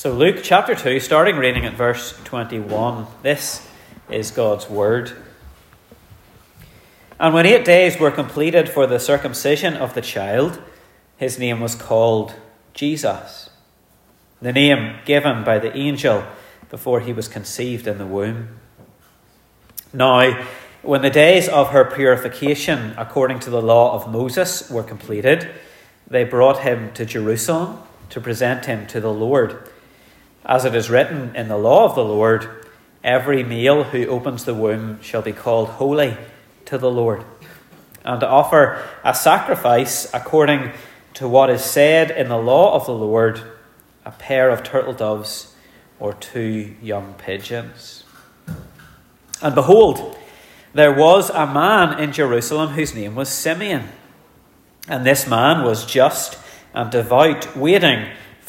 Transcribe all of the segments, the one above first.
So, Luke chapter 2, starting reading at verse 21, this is God's word. And when eight days were completed for the circumcision of the child, his name was called Jesus, the name given by the angel before he was conceived in the womb. Now, when the days of her purification, according to the law of Moses, were completed, they brought him to Jerusalem to present him to the Lord as it is written in the law of the Lord, every male who opens the womb shall be called holy to the Lord, and to offer a sacrifice according to what is said in the law of the Lord a pair of turtle doves or two young pigeons. And behold, there was a man in Jerusalem whose name was Simeon. And this man was just and devout, waiting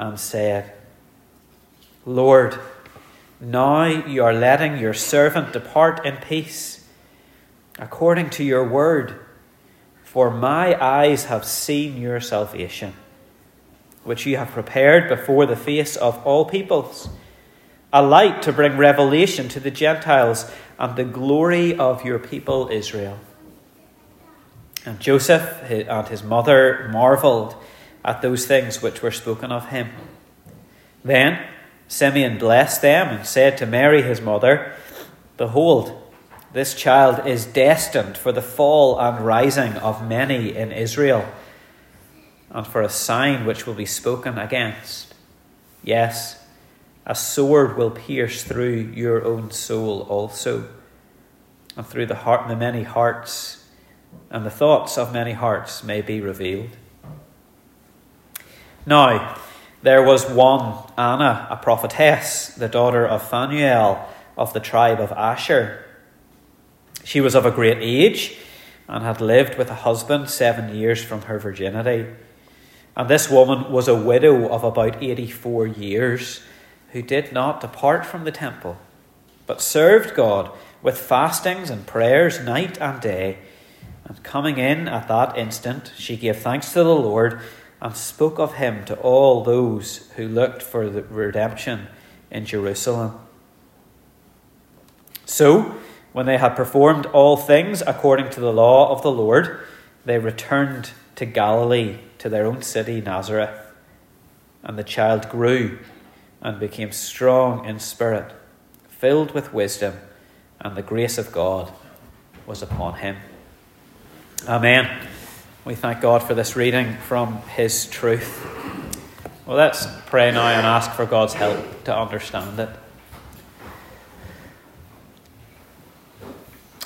and said, Lord, now you are letting your servant depart in peace, according to your word. For my eyes have seen your salvation, which you have prepared before the face of all peoples, a light to bring revelation to the Gentiles and the glory of your people Israel. And Joseph and his mother marveled at those things which were spoken of him. Then Simeon blessed them and said to Mary his mother, Behold, this child is destined for the fall and rising of many in Israel, and for a sign which will be spoken against. Yes, a sword will pierce through your own soul also, and through the heart the many hearts, and the thoughts of many hearts may be revealed. Now, there was one, Anna, a prophetess, the daughter of Phanuel of the tribe of Asher. She was of a great age and had lived with a husband seven years from her virginity. And this woman was a widow of about 84 years who did not depart from the temple, but served God with fastings and prayers night and day. And coming in at that instant, she gave thanks to the Lord and spoke of him to all those who looked for the redemption in Jerusalem. So, when they had performed all things according to the law of the Lord, they returned to Galilee, to their own city, Nazareth. And the child grew and became strong in spirit, filled with wisdom, and the grace of God was upon him. Amen. We thank God for this reading from His truth. Well, let's pray now and ask for God's help to understand it.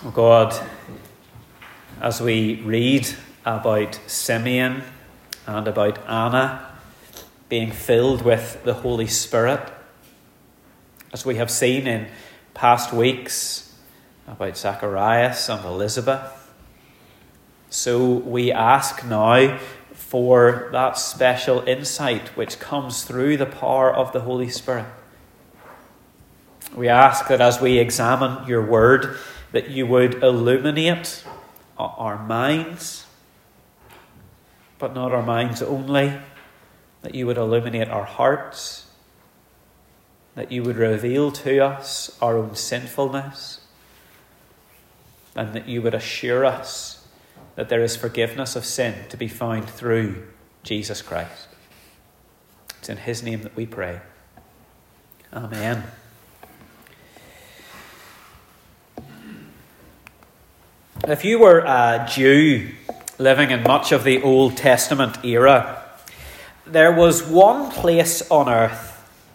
Oh God, as we read about Simeon and about Anna being filled with the Holy Spirit, as we have seen in past weeks about Zacharias and Elizabeth, so we ask now for that special insight which comes through the power of the Holy Spirit. We ask that as we examine your word, that you would illuminate our minds, but not our minds only, that you would illuminate our hearts, that you would reveal to us our own sinfulness, and that you would assure us that there is forgiveness of sin to be found through Jesus Christ. It's in His name that we pray. Amen. If you were a Jew living in much of the Old Testament era, there was one place on earth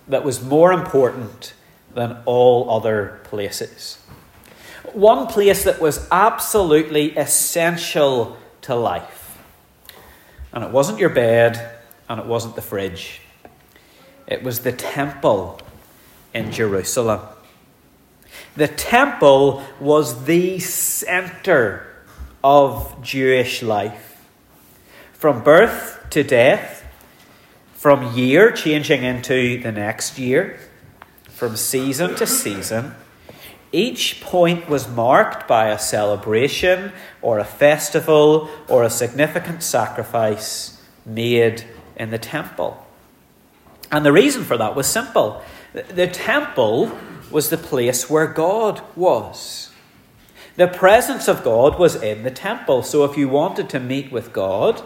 that was more important than all other places. One place that was absolutely essential to life. And it wasn't your bed, and it wasn't the fridge. It was the temple in Jerusalem. The temple was the center of Jewish life. From birth to death, from year changing into the next year, from season to season, each point was marked by a celebration or a festival or a significant sacrifice made in the temple. And the reason for that was simple the temple was the place where God was. The presence of God was in the temple. So if you wanted to meet with God,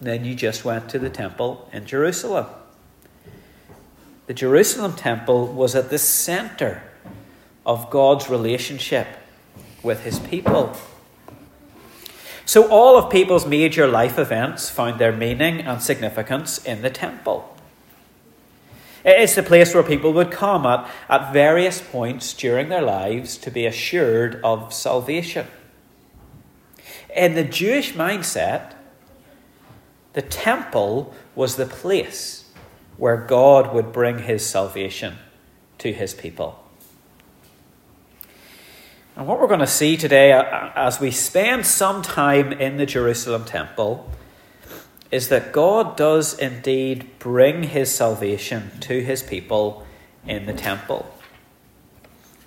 then you just went to the temple in Jerusalem. The Jerusalem temple was at the center of God's relationship with his people. So, all of people's major life events found their meaning and significance in the temple. It's the place where people would come at, at various points during their lives to be assured of salvation. In the Jewish mindset, the temple was the place where God would bring his salvation to his people. And what we're going to see today, uh, uh, as we spend some time in the Jerusalem temple, is that God does indeed bring his salvation to his people in the temple.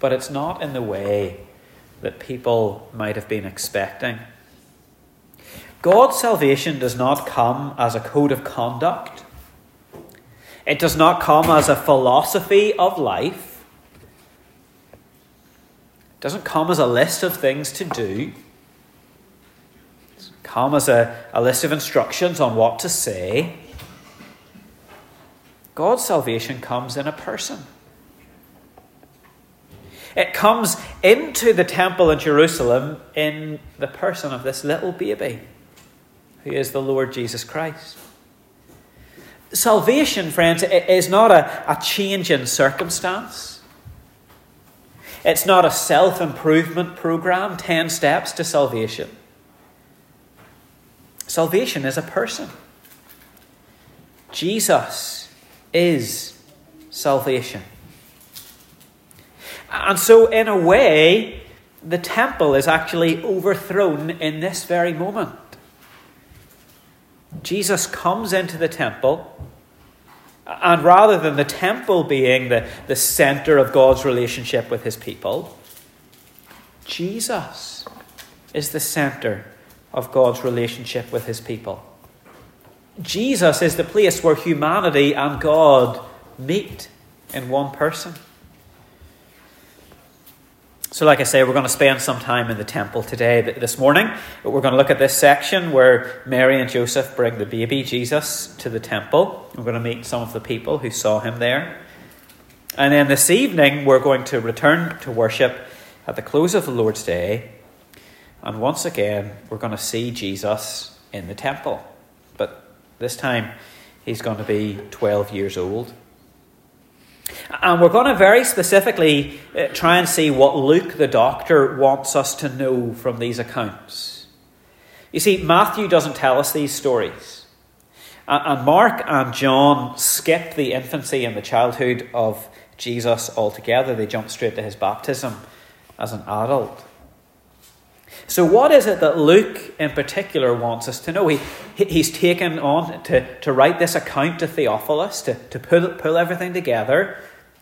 But it's not in the way that people might have been expecting. God's salvation does not come as a code of conduct. It does not come as a philosophy of life. Doesn't come as a list of things to do it come as a, a list of instructions on what to say. God's salvation comes in a person. It comes into the temple in Jerusalem in the person of this little baby, who is the Lord Jesus Christ. Salvation, friends, is not a, a change in circumstance. It's not a self improvement program, 10 steps to salvation. Salvation is a person. Jesus is salvation. And so, in a way, the temple is actually overthrown in this very moment. Jesus comes into the temple, and rather than the temple being the, the center of God's relationship with his people, Jesus is the center of God's relationship with his people. Jesus is the place where humanity and God meet in one person. So, like I say, we're going to spend some time in the temple today, this morning. But we're going to look at this section where Mary and Joseph bring the baby Jesus to the temple. We're going to meet some of the people who saw him there. And then this evening, we're going to return to worship at the close of the Lord's Day and once again, we're going to see Jesus in the temple. But this time, he's going to be 12 years old. And we're going to very specifically uh, try and see what Luke the doctor wants us to know from these accounts. You see, Matthew doesn't tell us these stories. And Mark and John skip the infancy and the childhood of Jesus altogether. They jump straight to his baptism as an adult. So, what is it that Luke in particular wants us to know? He, he's taken on to, to write this account to Theophilus, to, to pull, pull everything together.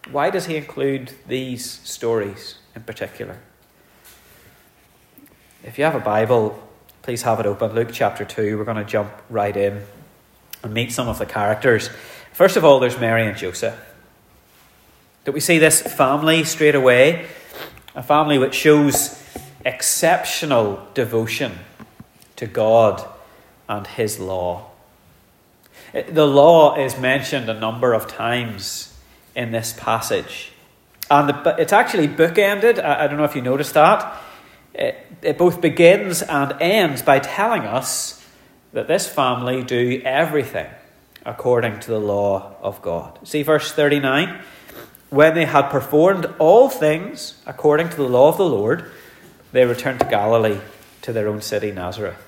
Why does he include these stories in particular? If you have a Bible, please have it open. Luke chapter 2, we're going to jump right in and meet some of the characters. First of all, there's Mary and Joseph. That we see this family straight away, a family which shows exceptional devotion to God and His law. The law is mentioned a number of times in this passage. And it's actually bookended. I, don't know if you noticed that. It both begins and ends by telling us that this family do everything according to the law of God. See verse 39? When they had performed all things according to the law of the Lord, they returned to Galilee, to their own city, Nazareth.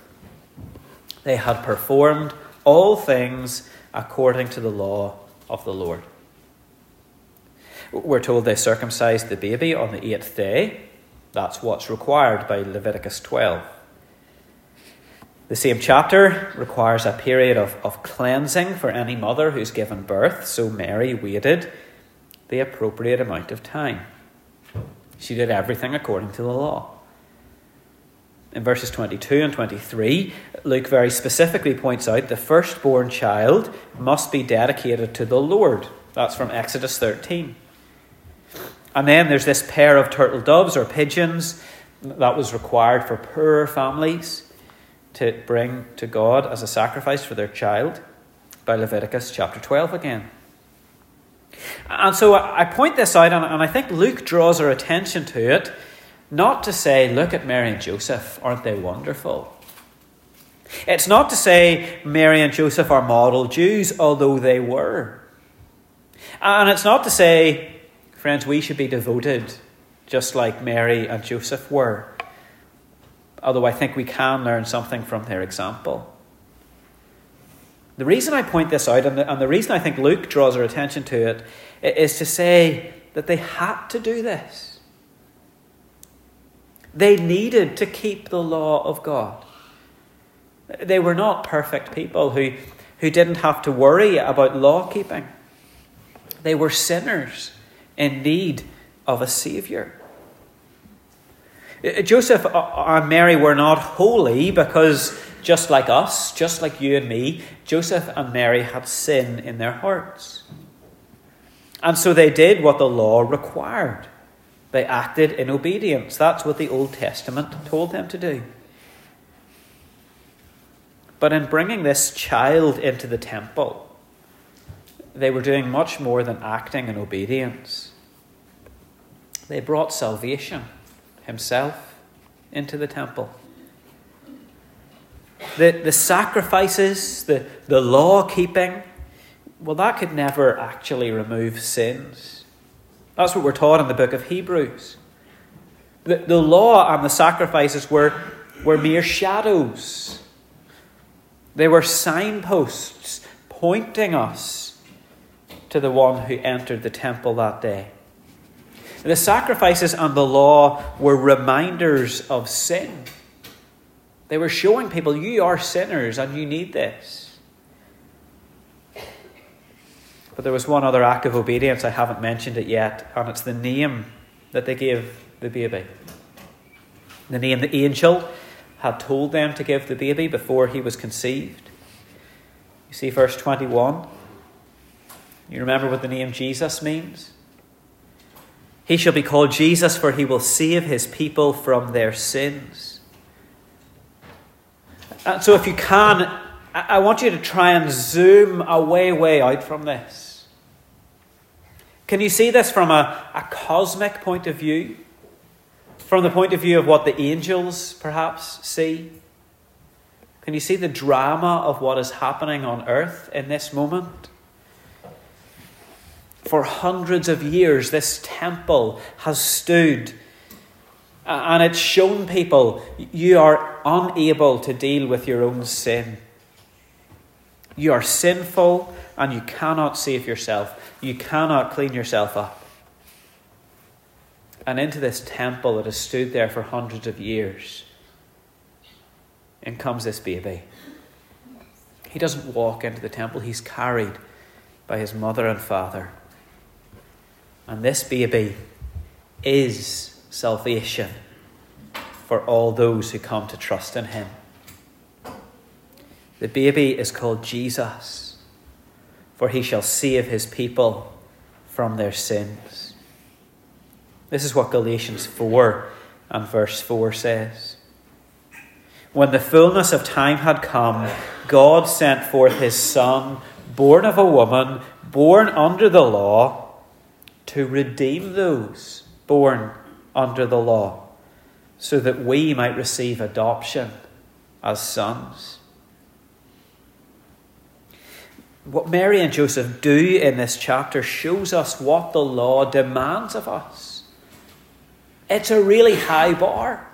They had performed all things according to the law of the Lord. We're told they circumcised the baby on the eighth day. That's what's required by Leviticus 12. The same chapter requires a period of, of cleansing for any mother who's given birth, so Mary waited the appropriate amount of time. She did everything according to the law. In verses 22 and 23, Luke very specifically points out the firstborn child must be dedicated to the Lord. That's from Exodus 13. And then there's this pair of turtle doves or pigeons that was required for poor families to bring to God as a sacrifice for their child by Leviticus chapter 12 again. And so I point this out, and I think Luke draws our attention to it, not to say, look at Mary and Joseph, aren't they wonderful? It's not to say Mary and Joseph are model Jews, although they were. And it's not to say, friends, we should be devoted just like Mary and Joseph were although I think we can learn something from their example. The reason I point this out, and the, and the reason I think Luke draws our attention to it, is to say that they had to do this. They needed to keep the law of God. They were not perfect people who, who didn't have to worry about law keeping. They were sinners in need of a Saviour. Uh, Joseph and Mary were not holy because, just like us, just like you and me, Joseph and Mary had sin in their hearts. And so they did what the law required. They acted in obedience. That's what the Old Testament told them to do. But in bringing this child into the temple, they were doing much more than acting in obedience. They brought salvation himself into the temple. The, the sacrifices, the, the law keeping, well, that could never actually remove sins. That's what we're taught in the book of Hebrews. The, the law and the sacrifices were, were mere shadows, they were signposts pointing us to the one who entered the temple that day. The sacrifices and the law were reminders of sin. They were showing people, you are sinners and you need this. But there was one other act of obedience, I haven't mentioned it yet, and it's the name that they gave the baby. The name the angel had told them to give the baby before he was conceived. You see, verse 21. You remember what the name Jesus means? He shall be called Jesus, for he will save his people from their sins. And so, if you can, I want you to try and zoom away, way out from this. Can you see this from a, a cosmic point of view? From the point of view of what the angels perhaps see? Can you see the drama of what is happening on earth in this moment? For hundreds of years, this temple has stood and it's shown people you are unable to deal with your own sin. You are sinful and you cannot save yourself. You cannot clean yourself up. And into this temple that has stood there for hundreds of years, in comes this baby. He doesn't walk into the temple, he's carried by his mother and father. And this baby is salvation for all those who come to trust in him. The baby is called Jesus, for he shall save his people from their sins. This is what Galatians 4 and verse 4 says. When the fullness of time had come, God sent forth his Son, born of a woman, born under the law to redeem those born under the law, so that we might receive adoption as sons. What Mary and Joseph do in this chapter shows us what the law demands of us. It's a really high bar.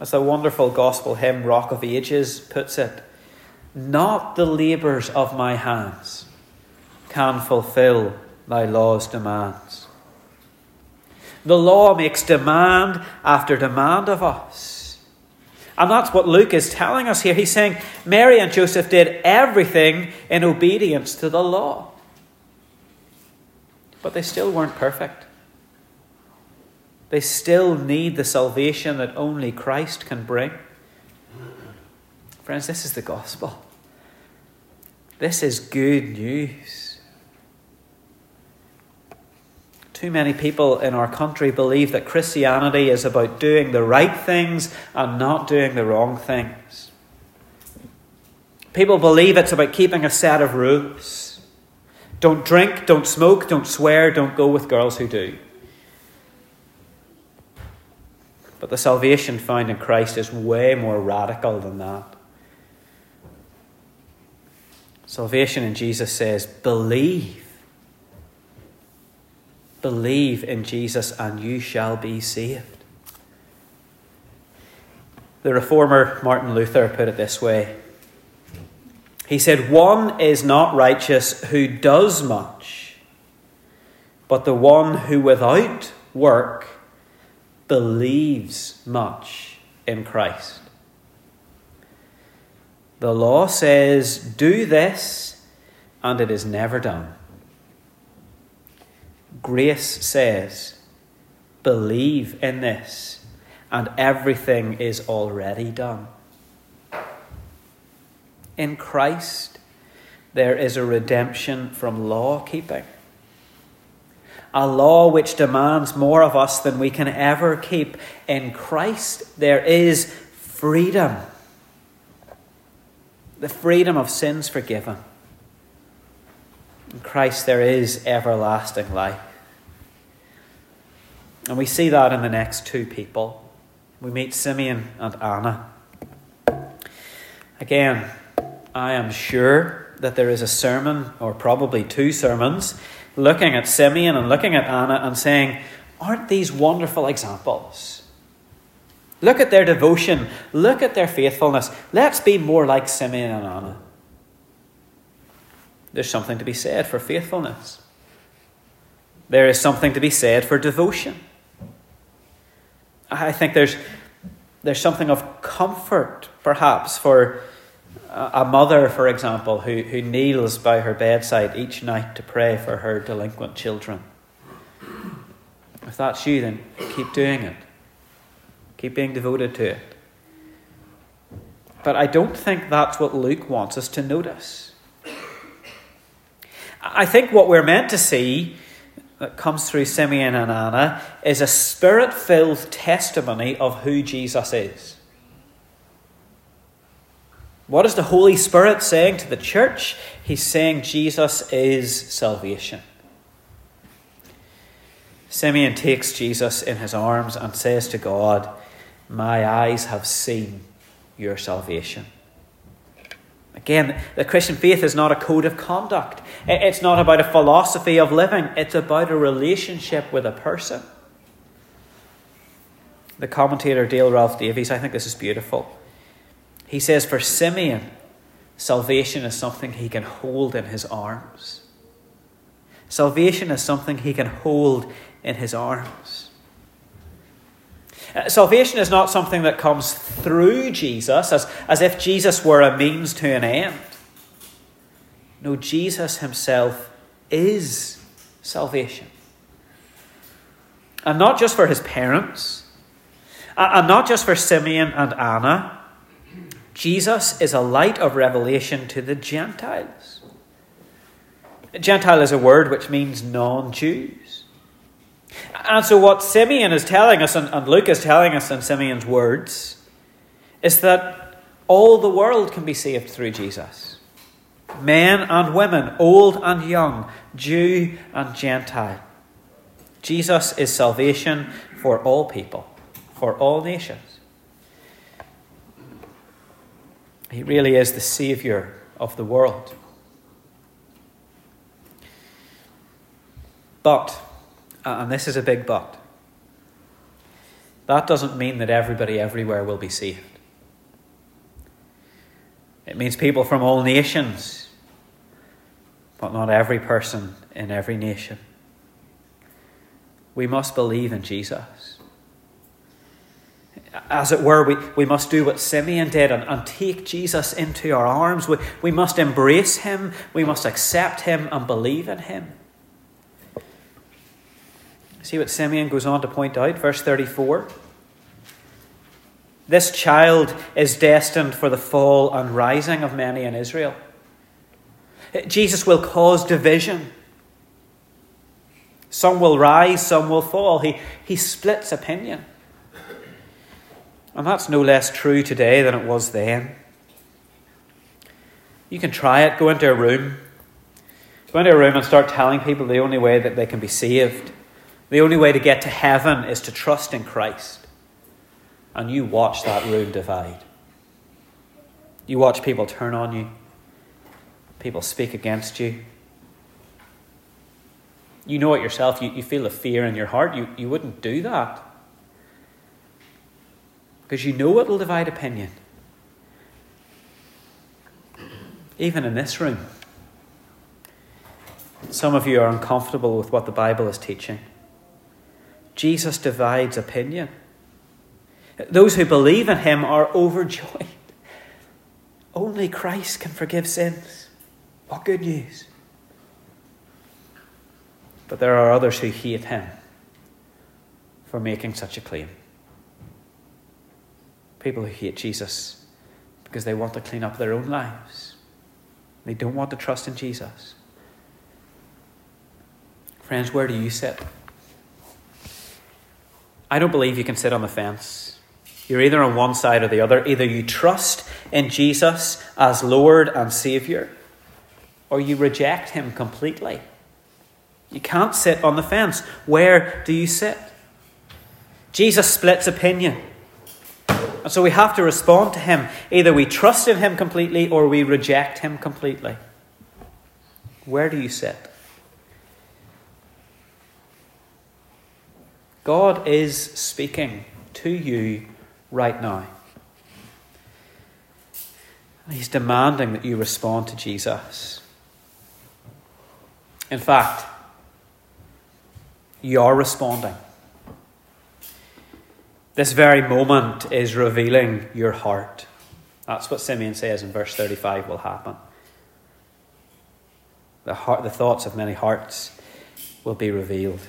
As the wonderful gospel hymn, Rock of Ages, puts it, not the labours of my hands can fulfill thy law's demands. The law makes demand after demand of us. And that's what Luke is telling us here. He's saying Mary and Joseph did everything in obedience to the law. But they still weren't perfect. They still need the salvation that only Christ can bring. Friends, this is the gospel. This is good news. Too many people in our country believe that Christianity is about doing the right things and not doing the wrong things. People believe it's about keeping a set of rules. Don't drink, don't smoke, don't swear, don't go with girls who do. But the salvation found in Christ is way more radical than that. Salvation in Jesus says, believe. Believe in Jesus and you shall be saved. The reformer Martin Luther put it this way He said, One is not righteous who does much, but the one who without work believes much in Christ. The law says, do this, and it is never done. Grace says, believe in this, and everything is already done. In Christ, there is a redemption from law keeping a law which demands more of us than we can ever keep. In Christ, there is freedom the freedom of sins forgiven. In Christ, there is everlasting life. And we see that in the next two people. We meet Simeon and Anna. Again, I am sure that there is a sermon, or probably two sermons, looking at Simeon and looking at Anna and saying, Aren't these wonderful examples? Look at their devotion. Look at their faithfulness. Let's be more like Simeon and Anna. There's something to be said for faithfulness. There is something to be said for devotion. I think there's, there's something of comfort, perhaps, for a mother, for example, who, who kneels by her bedside each night to pray for her delinquent children. If that's you, then keep doing it. Keep being devoted to it. But I don't think that's what Luke wants us to notice. I think what we're meant to see that comes through Simeon and Anna is a spirit filled testimony of who Jesus is. What is the Holy Spirit saying to the church? He's saying Jesus is salvation. Simeon takes Jesus in his arms and says to God, My eyes have seen your salvation. Again, the Christian faith is not a code of conduct. It's not about a philosophy of living. It's about a relationship with a person. The commentator Dale Ralph Davis, I think this is beautiful. He says, For Simeon, salvation is something he can hold in his arms. Salvation is something he can hold in his arms. Uh, salvation is not something that comes through Jesus, as, as if Jesus were a means to an end. No, Jesus himself is salvation. And not just for his parents, and not just for Simeon and Anna, Jesus is a light of revelation to the Gentiles. Gentile is a word which means non Jews. And so, what Simeon is telling us, and, and Luke is telling us in Simeon's words, is that all the world can be saved through Jesus men and women, old and young, Jew and Gentile. Jesus is salvation for all people, for all nations. He really is the Saviour of the world. But, Uh, and this is a big but, that doesn't mean that everybody everywhere will be saved. It means people from all nations, but not every person in every nation. We must believe in Jesus. As it were, we, we must do what Simeon did and, and take Jesus into our arms. We, we must embrace him, we must accept him and believe in him. See what Simeon goes on to point out, verse 34. This child is destined for the fall and rising of many in Israel. Jesus will cause division. Some will rise, some will fall. He, he splits opinion. And that's no less true today than it was then. You can try it. Go into a room. Go into a room and start telling people the only way that they can be saved, the only way to get to heaven is to trust in Christ. And you watch that room divide. You watch people turn on you, people speak against you. You know it yourself, you, you feel the fear in your heart. You, you wouldn't do that. Because you know it will divide opinion. Even in this room, some of you are uncomfortable with what the Bible is teaching. Jesus divides opinion. Those who believe in him are overjoyed. Only Christ can forgive sins. What good news! But there are others who hate him for making such a claim. People who hate Jesus because they want to clean up their own lives. They don't want to trust in Jesus. Friends, where do you sit? I don't believe you can sit on the fence. You're either on one side or the other. Either you trust in Jesus as Lord and Saviour, or you reject Him completely. You can't sit on the fence. Where do you sit? Jesus splits opinion. And so we have to respond to Him. Either we trust in Him completely or we reject Him completely. Where do you sit? God is speaking to you right now. He's demanding that you respond to Jesus. In fact, you are responding. This very moment is revealing your heart. That's what Simeon says in verse 35 will happen. The, heart, the thoughts of many hearts will be revealed.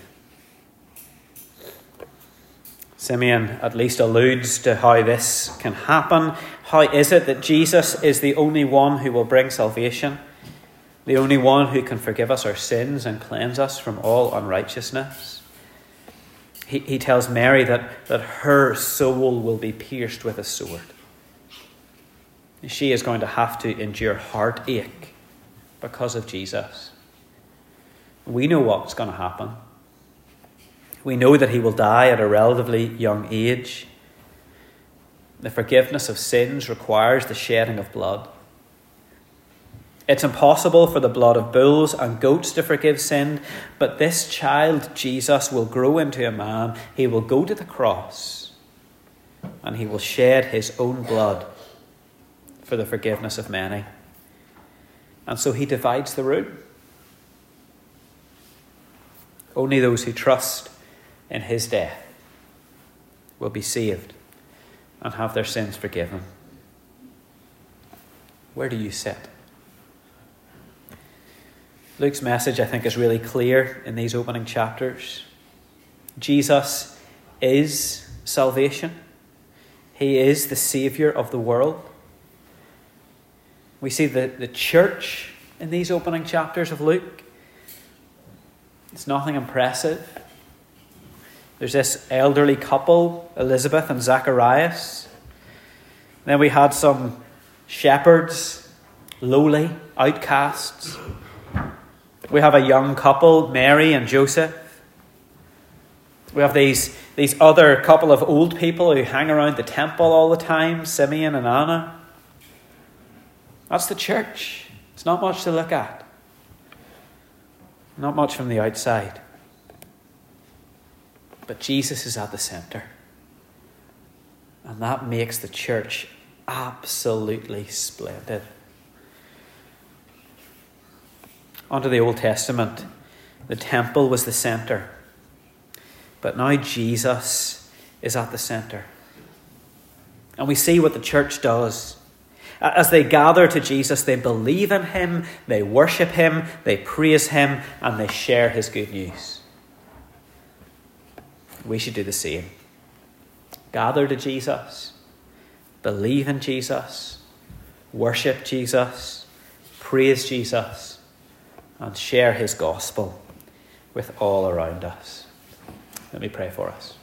Simeon at least alludes to how this can happen. How is it that Jesus is the only one who will bring salvation? The only one who can forgive us our sins and cleanse us from all unrighteousness? He, he tells Mary that, that her soul will be pierced with a sword. She is going to have to endure heartache because of Jesus. We know what's going to happen. We know that he will die at a relatively young age. The forgiveness of sins requires the shedding of blood. It's impossible for the blood of bulls and goats to forgive sin, but this child, Jesus, will grow into a man. He will go to the cross and he will shed his own blood for the forgiveness of many. And so he divides the room. Only those who trust in his death will be saved and have their sins forgiven. Where do you sit? Luke's message, I think, is really clear in these opening chapters. Jesus is salvation, He is the Saviour of the world. We see the, the church in these opening chapters of Luke. It's nothing impressive. There's this elderly couple, Elizabeth and Zacharias. Then we had some shepherds, lowly, outcasts. We have a young couple, Mary and Joseph. We have these, these other couple of old people who hang around the temple all the time, Simeon and Anna. That's the church. It's not much to look at. Not much from the outside. But Jesus is at the center. And that makes the church absolutely splendid. under the Old Testament, the temple was the centre. But now Jesus is at the centre. And we see what the church does. As they gather to Jesus, they believe in him, they worship him, they praise him, and they share his good news. We should do the same. Gather to Jesus, believe in Jesus, worship Jesus, praise Jesus, and share his gospel with all around us. Let me pray for us.